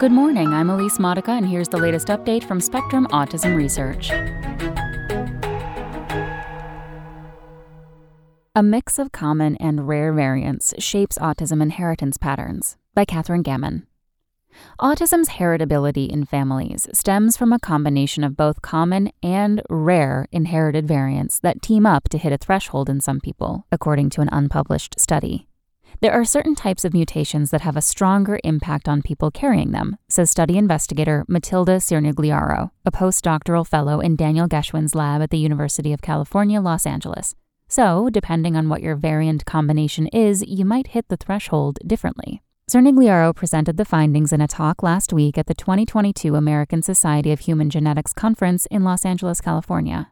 Good morning, I'm Elise Modica, and here's the latest update from Spectrum Autism Research. A mix of common and rare variants shapes autism inheritance patterns by Catherine Gammon. Autism's heritability in families stems from a combination of both common and rare inherited variants that team up to hit a threshold in some people, according to an unpublished study. There are certain types of mutations that have a stronger impact on people carrying them, says study investigator Matilde Cirnigliaro, a postdoctoral fellow in Daniel Geschwind's lab at the University of California, Los Angeles. So, depending on what your variant combination is, you might hit the threshold differently. Cirnigliaro presented the findings in a talk last week at the 2022 American Society of Human Genetics conference in Los Angeles, California.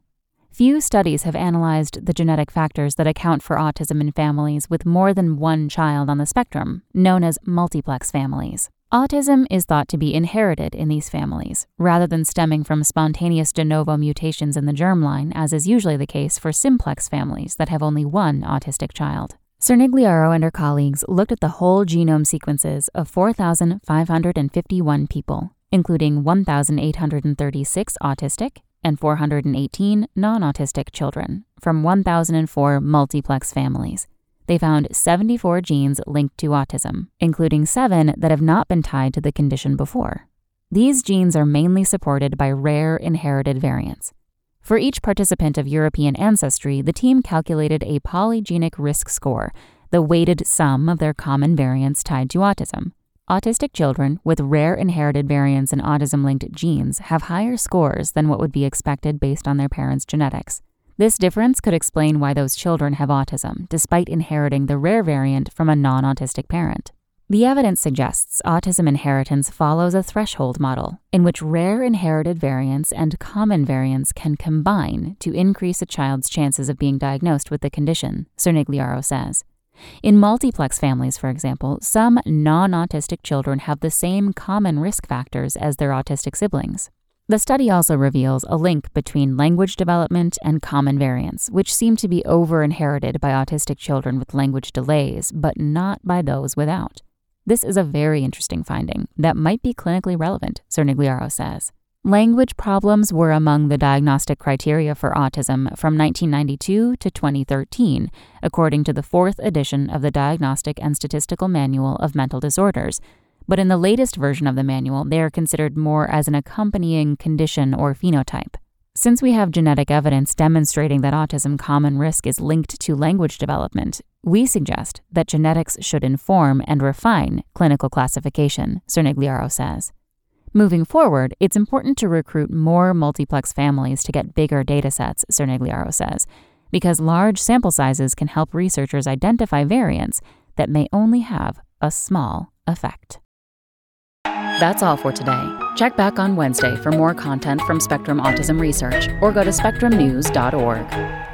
Few studies have analyzed the genetic factors that account for autism in families with more than one child on the spectrum, known as multiplex families. Autism is thought to be inherited in these families, rather than stemming from spontaneous de novo mutations in the germline, as is usually the case for simplex families that have only one autistic child. Cirnigliaro and her colleagues looked at the whole genome sequences of 4,551 people, including 1,836 autistic and 418 non autistic children from 1,004 multiplex families. They found 74 genes linked to autism, including seven that have not been tied to the condition before. These genes are mainly supported by rare inherited variants. For each participant of European ancestry, the team calculated a polygenic risk score, the weighted sum of their common variants tied to autism. Autistic children with rare inherited variants in autism linked genes have higher scores than what would be expected based on their parents' genetics. This difference could explain why those children have autism, despite inheriting the rare variant from a non autistic parent. The evidence suggests autism inheritance follows a threshold model in which rare inherited variants and common variants can combine to increase a child's chances of being diagnosed with the condition, Cirnigliaro says. In multiplex families, for example, some non autistic children have the same common risk factors as their autistic siblings. The study also reveals a link between language development and common variants, which seem to be over inherited by autistic children with language delays, but not by those without. This is a very interesting finding that might be clinically relevant, Cirnigliaro says. Language problems were among the diagnostic criteria for autism from 1992 to 2013, according to the fourth edition of the Diagnostic and Statistical Manual of Mental Disorders. But in the latest version of the manual, they are considered more as an accompanying condition or phenotype. Since we have genetic evidence demonstrating that autism common risk is linked to language development, we suggest that genetics should inform and refine clinical classification, Cirnigliaro says. Moving forward, it's important to recruit more multiplex families to get bigger datasets, Cirnigliaro says, because large sample sizes can help researchers identify variants that may only have a small effect. That's all for today. Check back on Wednesday for more content from Spectrum Autism Research or go to spectrumnews.org.